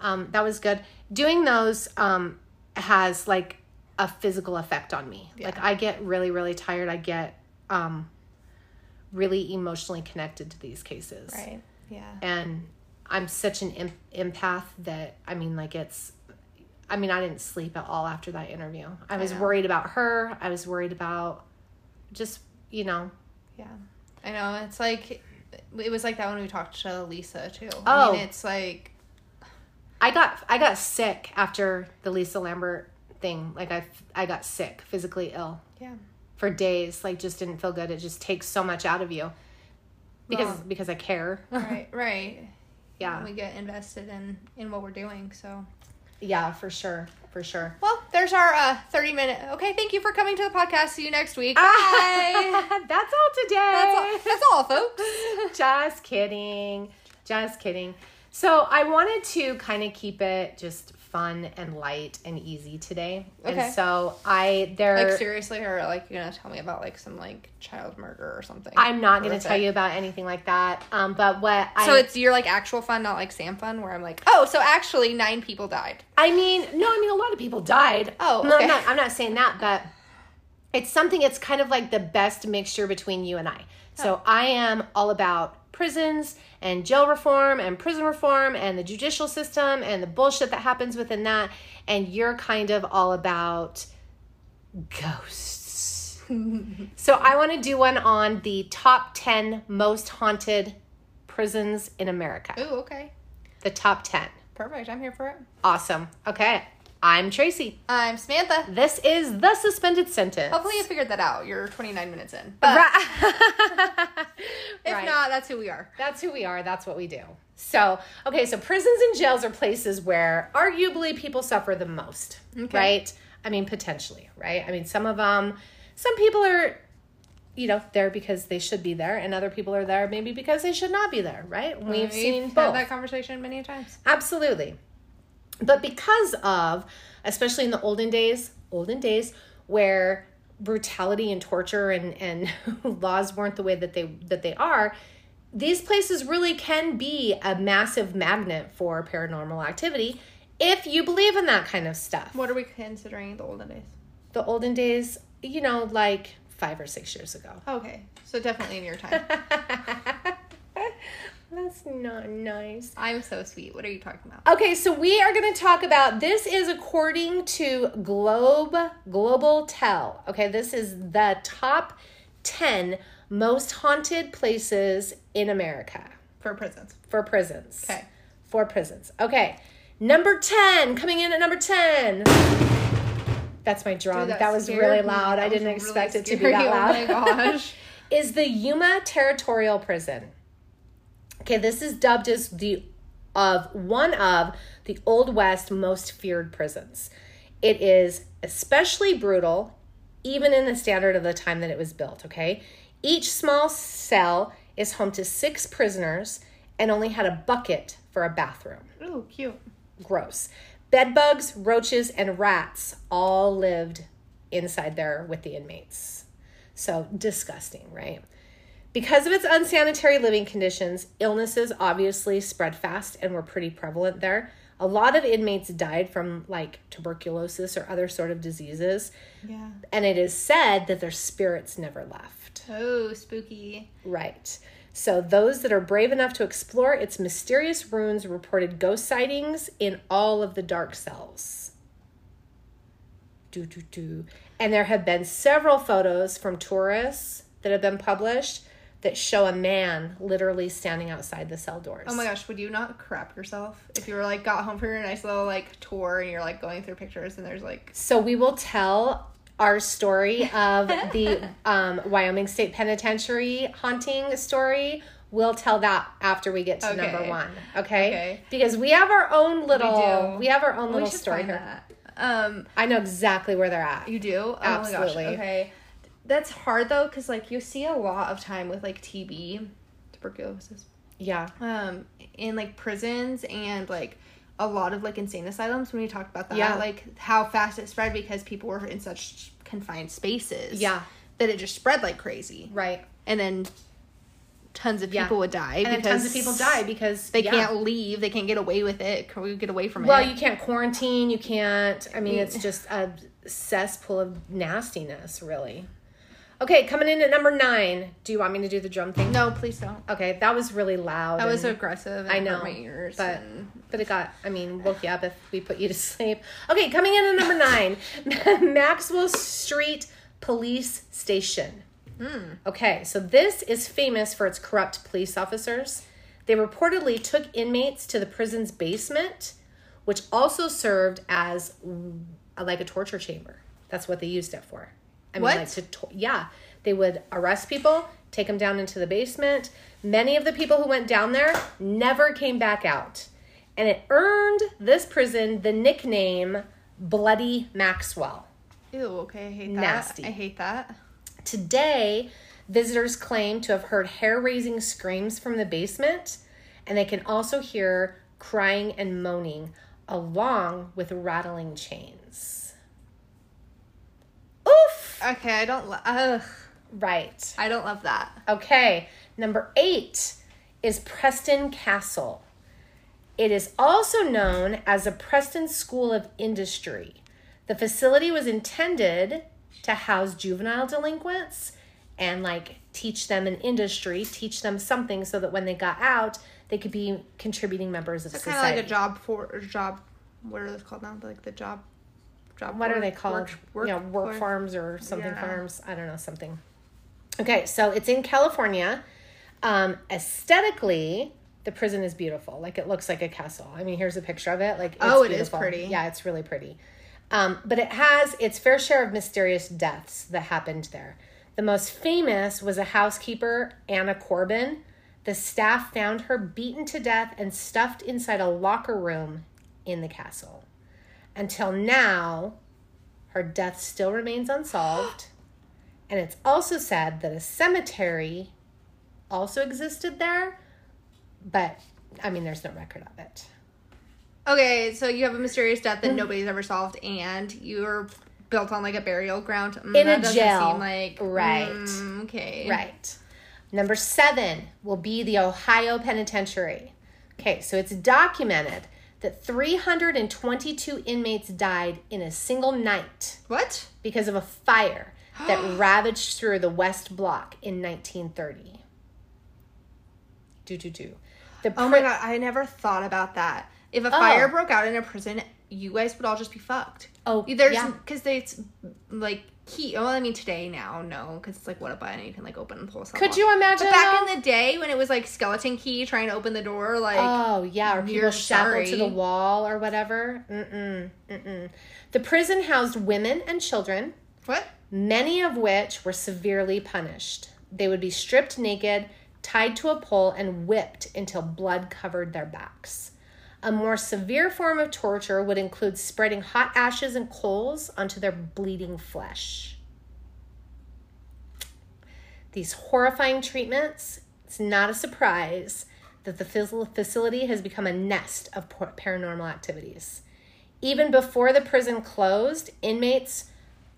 um, that was good. Doing those um, has like a physical effect on me. Like I get really really tired. I get um, really emotionally connected to these cases. Right. Yeah. And I'm such an em- empath that I mean like it's I mean I didn't sleep at all after that interview. I was worried about her. I was worried about just, you know, Yeah. I know. It's like it was like that when we talked to Lisa too. Oh. I mean, oh. it's like I got I got sick after the Lisa Lambert thing. Like I I got sick, physically ill yeah. for days. Like just didn't feel good. It just takes so much out of you because Well- because I care. Right. Right. Yeah, We get invested in in what we're doing. So. yeah, for sure, for sure. Well, there's our uh, 30 minute. Okay, thank you for coming to the podcast. See you next week. Bye. *laughs* That's all today. that's, all, that's all, folks. *laughs* just kidding. Just kidding. So I wanted to kind of keep it just fun and light and easy today. Okay. And so I there Like seriously, or like you're gonna tell me about like some like child murder or something? I'm not going to tell you about anything like that. Um, but what I So it's your like actual fun, not like Sam fun, where I'm like, oh, so actually nine people died. I mean, no, I mean a lot of people died. Oh, no. I'm not. I'm not saying that, but it's something. It's kind of like the best mixture between you and I. So I am all about prisons and jail reform and prison reform and the judicial system and the bullshit that happens within that, and you're kind of all about ghosts. *laughs* so I want to do one on the top ten most haunted prisons in America. Ooh, okay, The top ten. perfect. I'm here for it. Awesome. Okay. I'm Tracy. I'm Samantha. This is the suspended sentence. Hopefully you figured that out. You're 29 minutes in, but Right. *laughs* *laughs* if Right. not, that's who we are. That's who we are. That's what we do. So, okay, so prisons and jails are places where arguably people suffer the most, Okay. right? I mean, potentially, right? I mean, some of them, some people are, you know, there because they should be there, and other people are there maybe because they should not be there, right? We've seen had both. that conversation many times. Absolutely. But because of, especially in the olden days, olden days where brutality and torture and, and *laughs* laws weren't the way that they that they are, these places really can be a massive magnet for paranormal activity if you believe in that kind of stuff. What are we considering the olden days? The olden days, you know, like five or six years ago. Okay, so definitely in your time. *laughs* That's not nice. I'm so sweet. What are you talking about? Okay, so we are going to talk about this is according to Globe Global Tel. Okay, this is the top 10 most haunted places in America For prisons. for prisons. Okay. For prisons. Okay. Number 10, coming in at number 10. That's my drum. Dude, that, was really loud. I didn't really expect it to be that loud. *laughs* Oh my gosh. *laughs* is the Yuma Territorial Prison. Okay, this is dubbed as the of one of the Old West most feared prisons. It is especially brutal, even in the standard of the time that it was built. Okay, each small cell is home to six prisoners and only had a bucket for a bathroom. Ooh, cute. Gross. Bedbugs, roaches, and rats all lived inside there with the inmates. So disgusting, right? Because of its unsanitary living conditions, illnesses obviously spread fast and were pretty prevalent there. A lot of inmates died from like tuberculosis or other sort of diseases, Yeah. and it is said that their spirits never left. Oh, spooky. Right. So those that are brave enough to explore its mysterious ruins reported ghost sightings in all of the dark cells. Do do do. And there have been several photos from tourists that have been published that show a man literally standing outside the cell doors. Oh my gosh, would you not crap yourself if you were like got home from your nice little like tour and you're like going through pictures and there's like So we will tell our story of the *laughs* um, Wyoming State Penitentiary haunting story. We'll tell that after we get to Okay. number one. Okay? Okay. Because we have our own little do. we, have our own we little story here. Um, I know exactly where they're at. you do? Oh Absolutely. my gosh. Okay. That's hard though, because like you see a lot of time with like TB, tuberculosis, Yeah. um, in like prisons and like a lot of like insane asylums. When you talk about that, Yeah. like how fast it spread because people were in such confined spaces. Yeah. That it just spread like crazy, Right. and then tons of Yeah. people would die And because tons of people die because They yeah. can't leave. They can't get away with it. Can we get away from Well, it? Well, you can't quarantine. You can't. I mean, it's just a cesspool of nastiness, really. Okay, coming in at number nine. Do you want me to do the drum thing? no, please don't. Okay, that was really loud. That was aggressive. I know, my ears. but and- but it got. I mean, woke you up if we put you to sleep. Okay, coming in at number nine, *laughs* Maxwell Street Police Station. Okay, so this is famous for its corrupt police officers. They reportedly took inmates to the prison's basement, which also served as mm, like a torture chamber. That's what they used it for. I mean, What? like to to- yeah, they would arrest people, take them down into the basement. Many of the people who went down there never came back out, and it earned this prison the nickname Bloody Maxwell. Ew. Okay, I hate that. Nasty. I hate that. Today, visitors claim to have heard hair raising screams from the basement, and they can also hear crying and moaning along with rattling chains. Okay, I don't. Lo- Ugh, Right. I don't love that. Okay, number eight is Preston Castle. It is also known as a Preston School of Industry. The facility was intended to house juvenile delinquents and like teach them an industry, teach them something so that when they got out, they could be contributing members of It's kind society. of like a job for or job. What are those called now? Like the job. Job. what are they called? Work, work, you know, work farms or something Yeah. farms. I don't know something. Okay, so it's in California. Um, aesthetically, the prison is beautiful. Like it looks like a castle. I mean, here's a picture of it. Like it's Oh, it is beautiful. pretty. Yeah, it's really pretty. Um, but it has its fair share of mysterious deaths that happened there. The most famous was a housekeeper, Anna Corbin. The staff found her beaten to death and stuffed inside a locker room in the castle. Until now, her death still remains unsolved. *gasps* and it's also said that a cemetery also existed there, but I mean, there's no record of it. Okay, so you have a mysterious death that nobody's ever solved, and you're built on like a burial ground. Mm, In a doesn't jail. Seem like Right. mm, okay. Right. Number seven will be the Ohio Penitentiary. Okay, so it's documented that 322 inmates died in a single night What? because of a fire that *gasps* ravaged through the West Block in 1930. Do do do. The Oh my god, I never thought about that. If a oh. fire broke out in a prison, you guys would all just be fucked. Oh, there's yeah. because it's like key. Well, I mean today now, no, because it's like what a button you can like open and pull. stuff Could off. you imagine? But back though? in the day when it was like skeleton key trying to open the door, like Oh yeah, or people shackled to the wall or whatever. Mm-mm, mm-mm. The prison housed women and children, what? many of which were severely punished. They would be stripped naked, tied to a pole, and whipped until blood covered their backs. A more severe form of torture would include spreading hot ashes and coals onto their bleeding flesh. These horrifying treatments, it's not a surprise that the facility has become a nest of paranormal activities. Even before the prison closed, inmates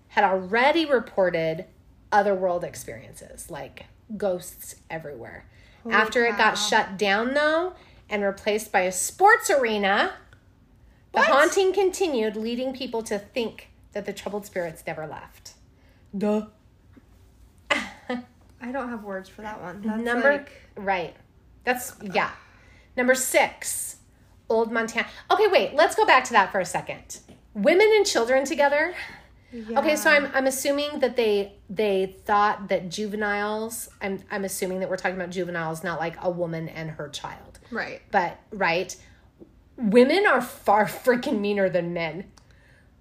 had already reported otherworld experiences like ghosts everywhere. After it got shut down, though, and replaced by a sports arena, the haunting continued, leading people to think that the troubled spirits never left. Duh. *laughs* I don't have words for that one. That's Number like, right. That's yeah. Number six, Old Montana. Okay, wait. Let's go back to that for a second. Women and children together. Okay, so I'm I'm assuming that they they thought that juveniles. I'm I'm assuming that we're talking about juveniles, not like a woman and her child. Right. But right, women are far freaking meaner than men.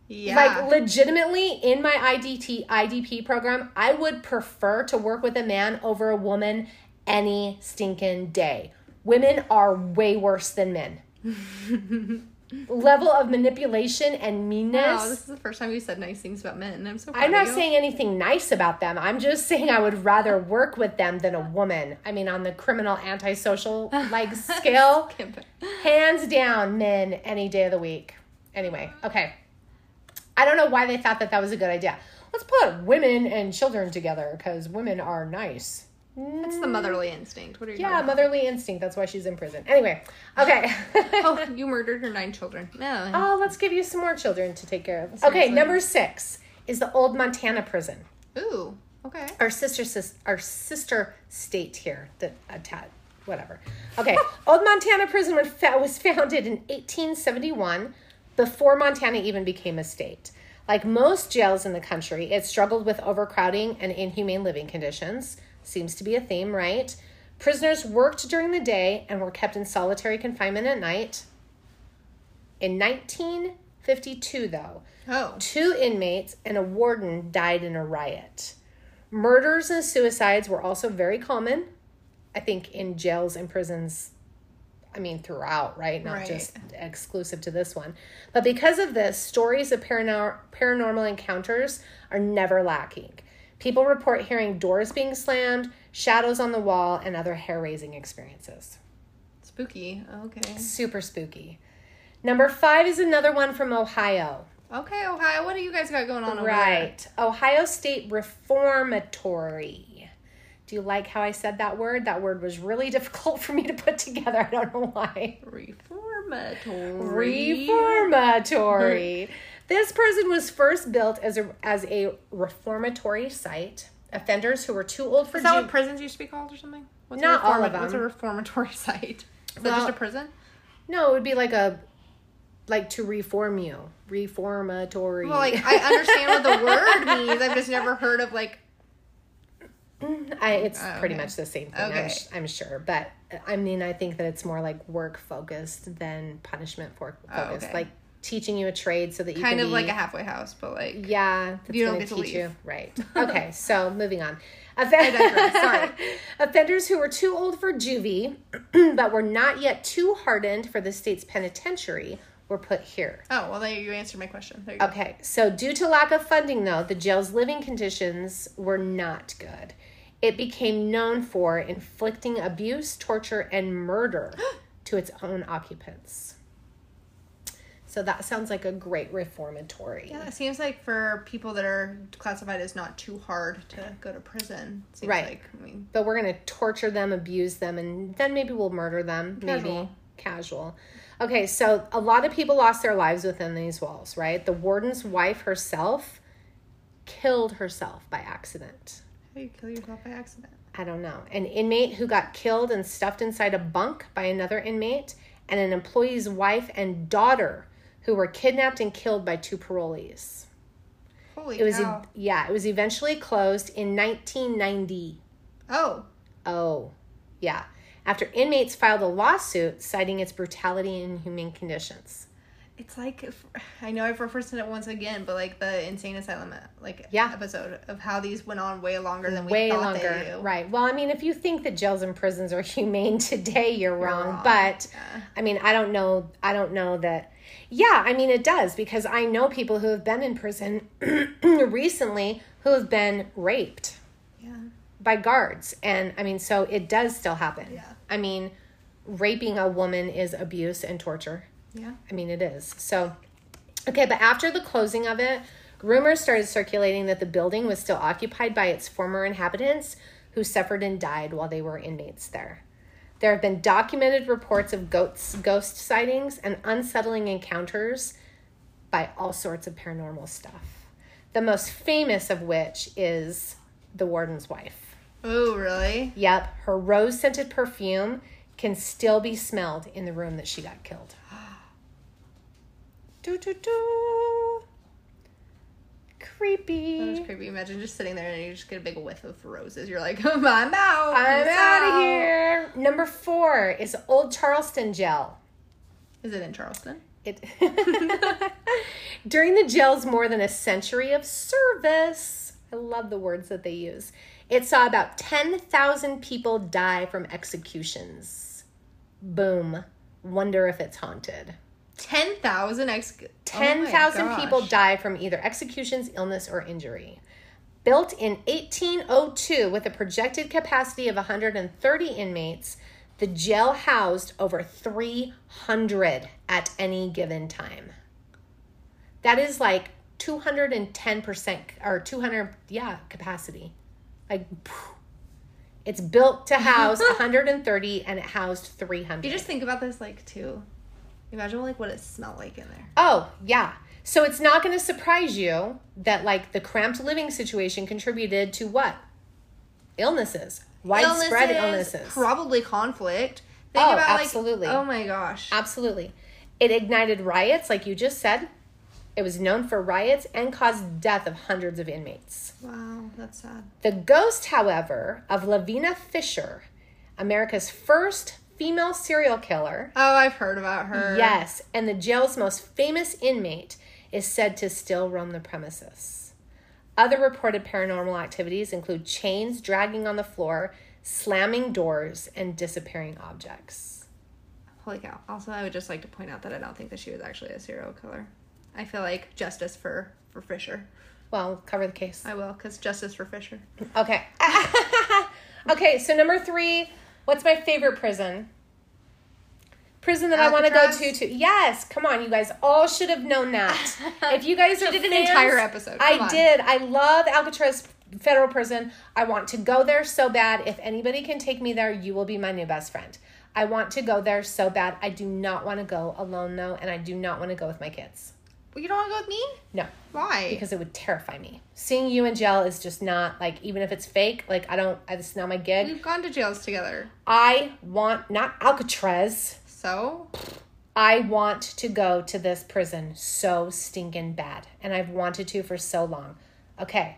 Yeah. Like legitimately in my IDT IDP program, I would prefer to work with a man over a woman any stinking day. Women are way worse than men. *laughs* Level of manipulation and meanness. wow, this is the first time you said nice things about men. I'm so. I'm not saying anything nice about them. I'm just saying I would rather work with them than a woman. I mean, on the criminal antisocial *laughs* like scale, hands down, men any day of the week. Anyway, okay. I don't know why they thought that that was a good idea. Let's put women and children together because women are nice. That's the motherly instinct. What are you? Yeah, about? motherly instinct. That's why she's in prison. Anyway, okay. *laughs* Oh, *laughs* you murdered her nine children. No. oh, let's give you some more children to take care of. Okay, number six is the old Montana prison. Ooh. Okay. our sister sis, our sister state here that uh, a tad whatever okay *laughs* old montana prison was founded in 1871 before montana even became a state like most jails in the country it struggled with overcrowding and inhumane living conditions seems to be a theme right prisoners worked during the day and were kept in solitary confinement at night in 1952 though Oh. Two inmates and a warden died in a riot. Murders and suicides were also very common, I think, in jails and prisons. I mean, throughout, right? Not Right. just exclusive to this one. But because of this, stories of paranor- paranormal encounters are never lacking. People report hearing doors being slammed, shadows on the wall, and other hair raising experiences. Spooky. Okay. Super spooky. Number five is another one from Ohio. Okay, Ohio. What do you guys got going on over there? Right. Ohio State Reformatory. Do you like how I said that word? That word was really *laughs* difficult for me to put together. I don't know why. Reformatory. Reformatory. This prison was first built as a as a reformatory site. Offenders who were too old for Is that ju- what prisons used to be called or something? What's Not a all of them. What's a reformatory *laughs* site? Is that just a prison? No, it would be like a like to reform you. Reformatory. Well, like I understand what the word *laughs* means. I've just never heard of like. I, it's Oh, pretty okay. much the same thing, I'm, Okay. sh- I'm sure. But I mean, I think that it's more like work focused than punishment for focused. Oh, okay. Like teaching you a trade so that you Kind can of be, like a halfway house, but like yeah, that's You don't get to teach leave. you right. *laughs* Okay, so moving on. *laughs* sorry. Offenders who were too old for juvie, *clears throat* but were not yet too hardened for the state's penitentiary, were put here. Oh well, there you answered my question. There you go. Okay, so due to lack of funding, though, the jail's living conditions were not good. It became known for inflicting abuse, torture, and murder *gasps* to its own occupants. So that sounds like a great reformatory. Yeah, it seems like for people that are classified as not too hard to go to prison. Seems Right. Like, I mean, But we're going to torture them, abuse them, and then maybe we'll murder them. Maybe Casual. casual. Okay, so a lot of people lost their lives within these walls, right? The warden's wife herself killed herself by accident. How do you kill yourself by accident? I don't know. An inmate who got killed and stuffed inside a bunk by another inmate, and an employee's wife and daughter who were kidnapped and killed by two parolees. Holy It was cow. yeah, it was eventually closed in 1990. oh, Oh, yeah. After inmates filed a lawsuit citing its brutality and inhumane conditions. it's like if, I know I've referenced it once again, but like the insane asylum like Yeah. episode of how these went on way longer than we Way thought longer. they do. Right. Well, I mean, if you think that jails and prisons are *laughs* humane today, you're wrong. wrong. But Yeah. I mean, I don't know. I don't know that. Yeah, I mean, it does because I know people who have been in prison *clears throat* recently who have been raped Yeah. by guards. And I mean, so it does still happen. Yeah. I mean, raping a woman is abuse and torture. Yeah. I mean, it is. So, okay, but after the closing of it, rumors started circulating that the building was still occupied by its former inhabitants who suffered and died while they were inmates there. There have been documented reports of ghosts, ghost sightings and unsettling encounters by all sorts of paranormal stuff. The most famous of which is the warden's wife. Oh, really? Yep, her rose scented perfume can still be smelled in the room that she got killed. *gasps* do do do. Creepy. That was creepy. Imagine just sitting there and you just get a big whiff of roses. You're like, *laughs* I'm out. I'm out of here. Number four is Old Charleston Jail. Is it in Charleston? It *laughs* during the jail's more than a century of service. I love the words that they use. It saw about 10,000 people die from executions. Boom. Wonder if it's haunted. 10,000 ex. oh 10,000 gosh. people die from either executions, illness, or injury. Built in 1802 with a projected capacity of 130 inmates, the jail housed over 300 at any given time. That is like 210% or 200, yeah, capacity. Like, phew. it's built to house *laughs* 130 and it housed 300. You just think about this, like, too. Imagine, like, what it smelled like in there. Oh, yeah. So it's not going to surprise you that like the cramped living situation contributed to what? Illnesses. Widespread illnesses. Probably conflict. Think Oh, about, absolutely. Like, oh my gosh. Absolutely. It ignited riots like you just said. It was known for riots and caused death of hundreds of inmates. Wow, that's sad. The ghost, however, of Lavina Fisher, America's first female serial killer, Oh, I've heard about her. Yes, and the jail's most famous inmate is said to still roam the premises. Other reported paranormal activities include chains dragging on the floor, slamming doors, and disappearing objects. Holy cow. Also, I would just like to point out that I don't think that she was actually a serial killer. I feel like justice for for Fisher. Well, cover the case. I will, because justice for Fisher. Okay. *laughs* okay, so number three, what's my favorite prison? Prison that I want to go to, to yes, come on, you guys all should have known that. *laughs* If you guys are did an entire episode. I on. did. I love Alcatraz Federal Prison. I want to go there so bad. If anybody can take me there, you will be my new best friend. I want to go there so bad. I do not want to go alone though, and I do not want to go with my kids. You don't want to go with me? No, Why? because it would terrify me. Seeing you in jail is just not like even if it's fake. Like I don't. i It's not my gig. We've gone to jails together. I want not Alcatraz. So? I want to go to this prison so stinking bad. And I've wanted to for so long. Okay.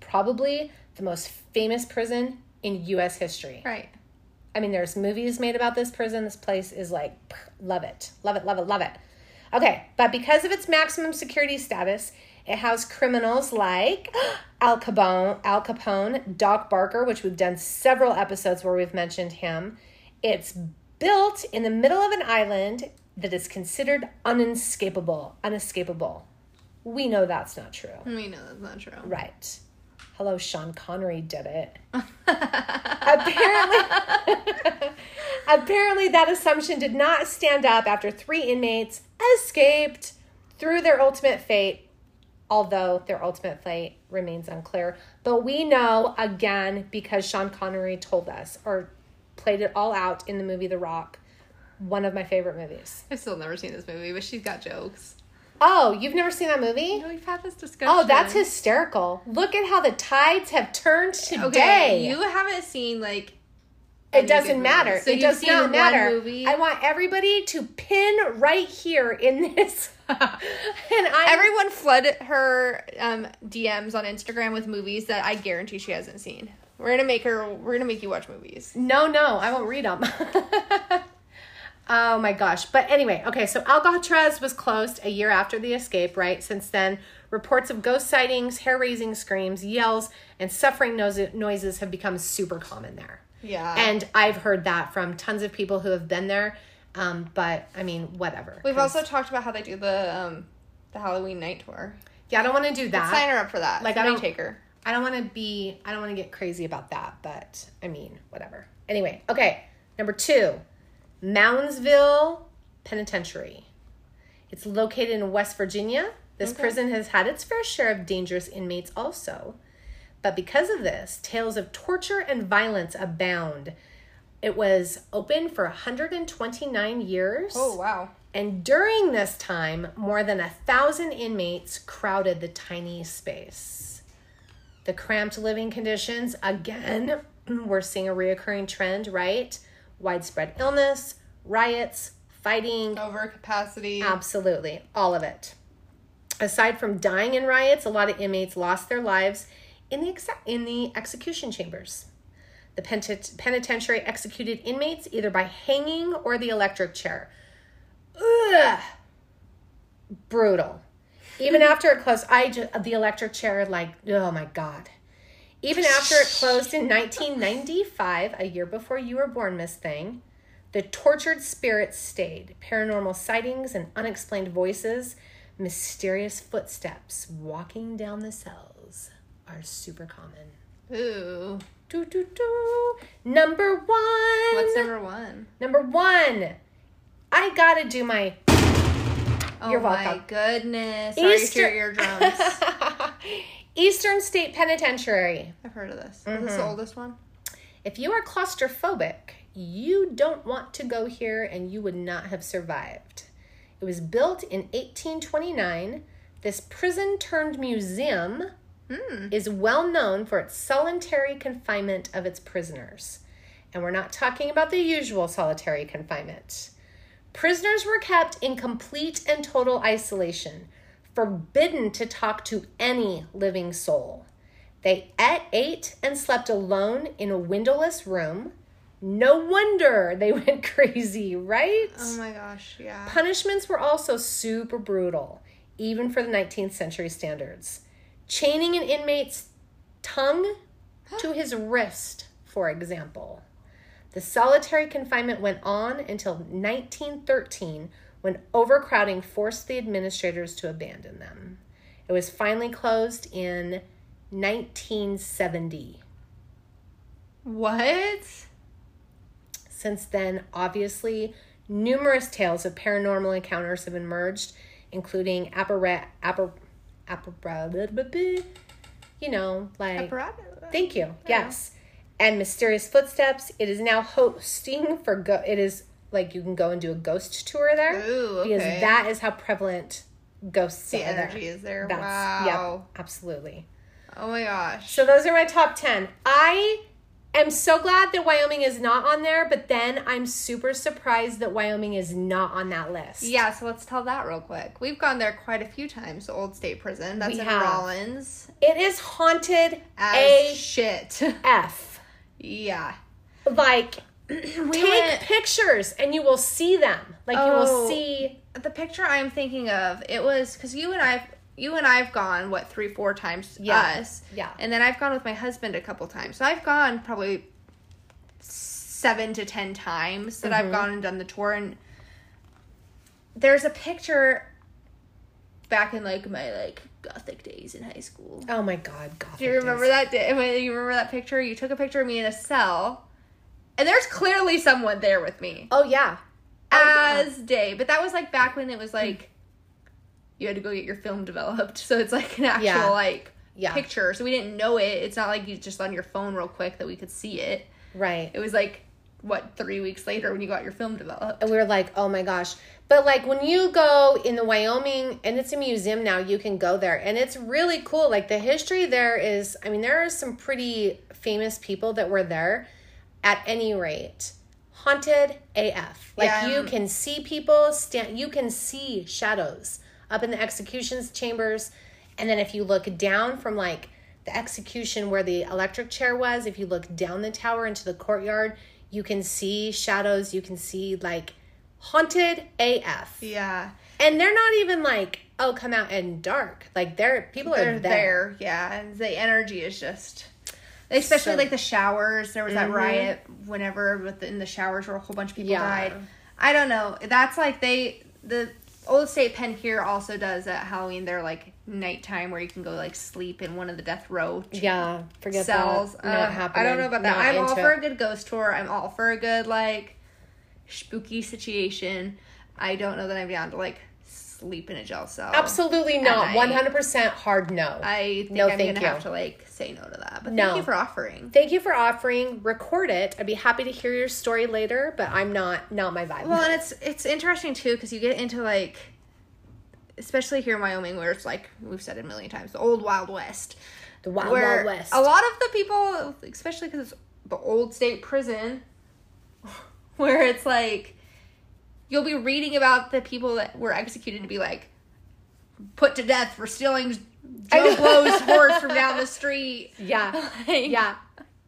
Probably the most famous prison in US history. Right. I mean, there's movies made about this prison. This place is like, love it. Love it, love it, love it. Okay, but because of its maximum security status, it housed criminals like *gasps* Al Capone, Al Capone, Doc Barker, which we've done several episodes where we've mentioned him. It's built in the middle of an island that is considered unescapable. Unescapable. We know that's not true. We know that's not true. Right. Hello, Sean Connery did it. *laughs* apparently, *laughs* apparently, that assumption did not stand up after three inmates escaped through their ultimate fate, although their ultimate fate remains unclear. But we know, again, because Sean Connery told us or played it all out in the movie The Rock, one of my favorite movies. I've still never seen this movie, but she's got jokes. Oh, you've never seen that movie? No, we've had this discussion. Oh, that's hysterical. Look at how the tides have turned today. Okay, you haven't seen like. it doesn't matter. So it does not matter. movie? I want everybody to pin right here in this. *laughs* and I Everyone flood her um, DMs on Instagram with movies that I guarantee she hasn't seen. We're gonna make her. We're gonna make you watch movies. No, no, I won't read them. *laughs* oh my gosh. But anyway, okay, so Alcatraz was closed a year after the escape, right? Since then, reports of ghost sightings, hair raising screams, yells, and suffering noises have become super common there. Yeah. And I've heard that from tons of people who have been there. Um, but I mean, whatever. We've also talked about how they do the um, the Halloween night tour. yeah, I don't want to do that. Sign her up for that. Like, I don't- take her. I don't want to be, I don't want to get crazy about that, but I mean, whatever. Anyway, okay. Number two, Moundsville Penitentiary. It's located in West Virginia. This Okay. prison has had its fair share of dangerous inmates also. But because of this, tales of torture and violence abound. It was open for 129 years. Oh wow. And during this time, more than a thousand inmates crowded the tiny space. The cramped living conditions, again, *clears throat* we're seeing a reoccurring trend, right? Widespread illness, riots, fighting, Overcapacity. absolutely, all of it. Aside from dying in riots, a lot of inmates lost their lives in the exe- in the execution chambers. The penit- penitentiary executed inmates either by hanging or the electric chair. Ugh. Brutal. Even *laughs* after it closed, I just, the electric chair, like, oh my God. Even after it closed in 1995, a year before you were born, Miss Thing, the tortured spirits stayed. Paranormal sightings and unexplained voices, mysterious footsteps walking down the cells are super common. Ooh. Do, do, do. Number one. What's number one? Number one. I gotta do my Oh You're welcome. my goodness. Sorry Easter- to your eardrums. *laughs* *laughs* Eastern State Penitentiary. I've heard of this. Is Mm-hmm. this the oldest one? If you are claustrophobic, you don't want to go here and you would not have survived. It was built in 1829. This prison turned museum is well known for its solitary confinement of its prisoners. And we're not talking about the usual solitary confinement. Prisoners were kept in complete and total isolation, forbidden to talk to any living soul. They ate, ate, and slept alone in a windowless room. No wonder they *laughs* went crazy, right? Oh my gosh, yeah. Punishments were also super brutal, even for the 19th century standards. Chaining an inmate's tongue to his wrist, for example. The solitary confinement went on until 1913 when overcrowding forced the administrators to abandon them. It was finally closed in 1970. What? Since then, obviously, numerous tales of paranormal encounters have emerged, including appara- appar- appar- you know, like Apparatus. Thank you. Yes. And Mysterious Footsteps. It is now hosting for go it is like you can go and do a ghost tour there. Ooh, Because that is how prevalent ghosts The are there. energy is there. That's wow. yeah, absolutely. Oh my gosh. So those are my top 10. I am so glad that Wyoming is not on there, but then I'm super surprised that Wyoming is not on that list. yeah, so let's tell that real quick. We've gone there quite a few times, the old state prison. That's We in have. Rawlins. It is haunted As A shit. *laughs* F. yeah. Like *clears throat* We take went pictures and you will see them. Like you Oh. will see the picture I'm thinking of, it was because you and I, you and I've gone what three, four times. Yeah. Us. Yeah. And then I've gone with my husband a couple times. So I've gone probably seven to ten times that Mm-hmm. I've gone and done the tour. And there's a picture back in like my like gothic days in high school. Oh my god, God. Do you remember that day? You remember that picture? You took a picture of me in a cell, and there's clearly someone there with me Oh yeah. Oh, yeah. as day. But that was like back when it was like you had to go get your film developed, *laughs* so it's like an actual Yeah. like Yeah. picture. So we didn't know it. It's not like you just on your phone real quick that we could see it. Right. It was like what three weeks later when you got your film developed. and we were like, oh my gosh. But like when you go in the Wyoming, and it's a museum now, you can go there, and it's really cool. Like the history there is, I mean, there are some pretty famous people that were there. At any rate, haunted AF. Like Yeah, you um, can see people stand, you can see shadows up in the executions chambers, and then if you look down from like the execution where the electric chair was, if you look down the tower into the courtyard, you can see shadows. You can see like haunted AF. Yeah, And they're not even like, oh, come out in dark. Like they're people they're are there. there. Yeah, and the energy is just. Especially So- like the showers. There was that Mhm. riot whenever within the showers where a whole bunch of people Yeah. died. I don't know. That's like they the old state pen here also does at Halloween. They're like nighttime where you can go like sleep in one of the death row Yeah, forget cells. that. Not Uh, happening. I don't know about that. Not I'm all for it. a good ghost tour. I'm all for a good like spooky situation. I don't know that I'm down to like sleep in a jail cell. Absolutely not. One hundred percent hard no. I think No, I'm thank gonna you. have to like say no to that. But No. thank you for offering. Thank you for offering. Record it. I'd be happy to hear your story later, but I'm not not my vibe. Well, and it's it's interesting too because you get into like, especially here in Wyoming, where it's like we've said it a million times, the old Wild West. the Wild Wild West. a lot of the people, especially because it's the old state prison, *laughs* where it's like you'll be reading about the people that were executed to be like put to death for stealing Joe. Blow's horse from down the *laughs* street. yeah, *laughs* Like, yeah,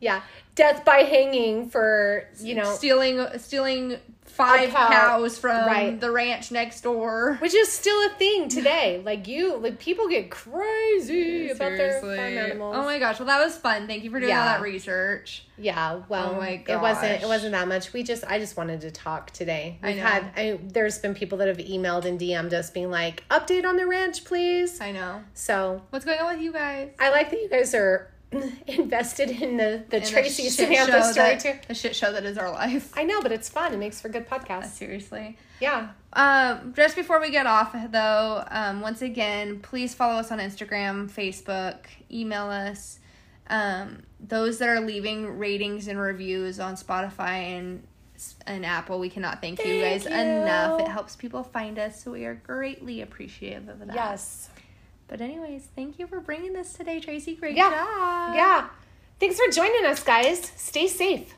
yeah. Death by hanging for you know, stealing stealing five cow. cows from Right. the ranch next door. which is still a thing today. like you, like people get crazy about their farm animals. Oh my gosh! Well, that was fun. Thank you for doing all that research. Yeah, well, Oh my it wasn't it wasn't that much. We just I just wanted to talk today. I We've know. had I, there's been people that have emailed and DM'd us being like, "Update on the ranch, please." I know. So What's going on with you guys? I like that you guys are *laughs* invested in the the In Tracy Samantha story that- too. The shit show that is our life. I know, but it's fun. It makes for good podcasts. Seriously. Yeah. Um, just before we get off, though, um, once again, please follow us on Instagram, Facebook, email us. Um, those that are leaving ratings and reviews on Spotify and and Apple, we cannot thank, you Thank guys enough. It helps people find us, so we are greatly appreciative of that. Yes. But anyways, thank you for bringing this today, Tracy. Great Yeah. job. Yeah. Thanks for joining us, guys. Stay safe.